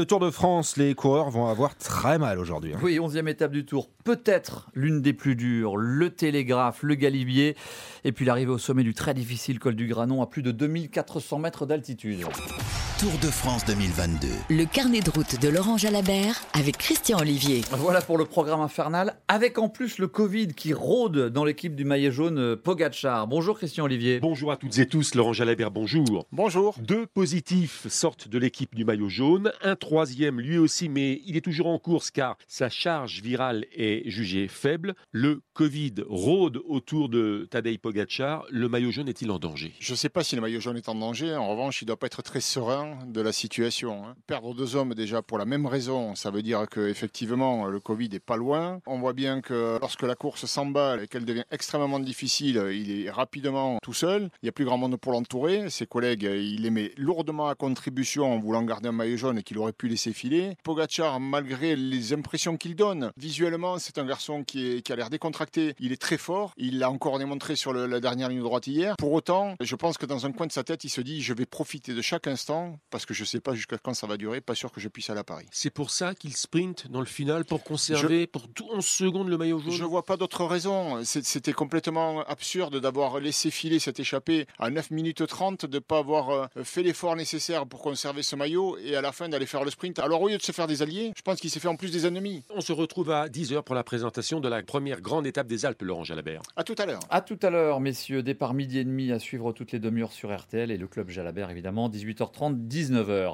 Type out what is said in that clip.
Le Tour de France, les coureurs vont avoir très mal aujourd'hui. hein. Oui, 11e étape du Tour. Peut-être l'une des plus dures. Le Télégraphe, le Galibier. Et puis l'arrivée au sommet du très difficile col du Granon à plus de 2400 mètres d'altitude. Tour de France 2022. Le carnet de route de Laurent Jalabert avec Christian Olivier. Voilà pour le programme infernal, avec en plus le Covid qui rôde dans l'équipe du maillet jaune euh, Pogachar. Bonjour Christian Olivier. Bonjour à toutes et tous, Laurent Jalabert, bonjour. Bonjour. Deux positifs sortent de l'équipe du maillot jaune, un troisième lui aussi, mais il est toujours en course car sa charge virale est jugée faible. Le Covid rôde autour de Tadej Pogacar. Le maillot jaune est-il en danger? Je ne sais pas si le maillot jaune est en danger. En revanche, il ne doit pas être très serein de la situation. hein. Perdre deux hommes déjà pour la même raison, ça veut dire que effectivement le Covid est pas loin. On voit bien que lorsque la course s'emballe et qu'elle devient extrêmement difficile, il est rapidement tout seul. Il n'y a plus grand monde pour l'entourer. Ses collègues, il les met lourdement à contribution en voulant garder un maillot jaune qu'il aurait pu laisser filer. Pogacar, malgré les impressions qu'il donne, visuellement, c'est un garçon qui, a l'air décontracté. Il est très fort. Il l'a encore démontré sur la dernière ligne droite hier. Pour autant, je pense que dans un coin de sa tête, il se dit je vais profiter de chaque instant parce que je ne sais pas jusqu'à quand ça va durer. Pas sûr que je puisse aller à Paris. C'est pour ça qu'il sprint dans le final pour conserver pour 11 secondes le maillot jaune Je vois pas d'autre raison. C'était complètement absurde d'avoir laissé filer cette échappée à 9 minutes 30, de ne pas avoir euh, fait l'effort nécessaire pour conserver ce maillot et à la fin d'aller faire le sprint. Alors au lieu de se faire des alliés, je pense qu'il s'est fait en plus des ennemis. On se retrouve à 10h pour la présentation de la première grande étape des Alpes, Laurent Jalabert. À tout à l'heure. À tout à l'heure, messieurs. Départ midi et demi à suivre toutes les demi-heures sur RTL et le club Jalabert, évidemment, 18h30, 19h.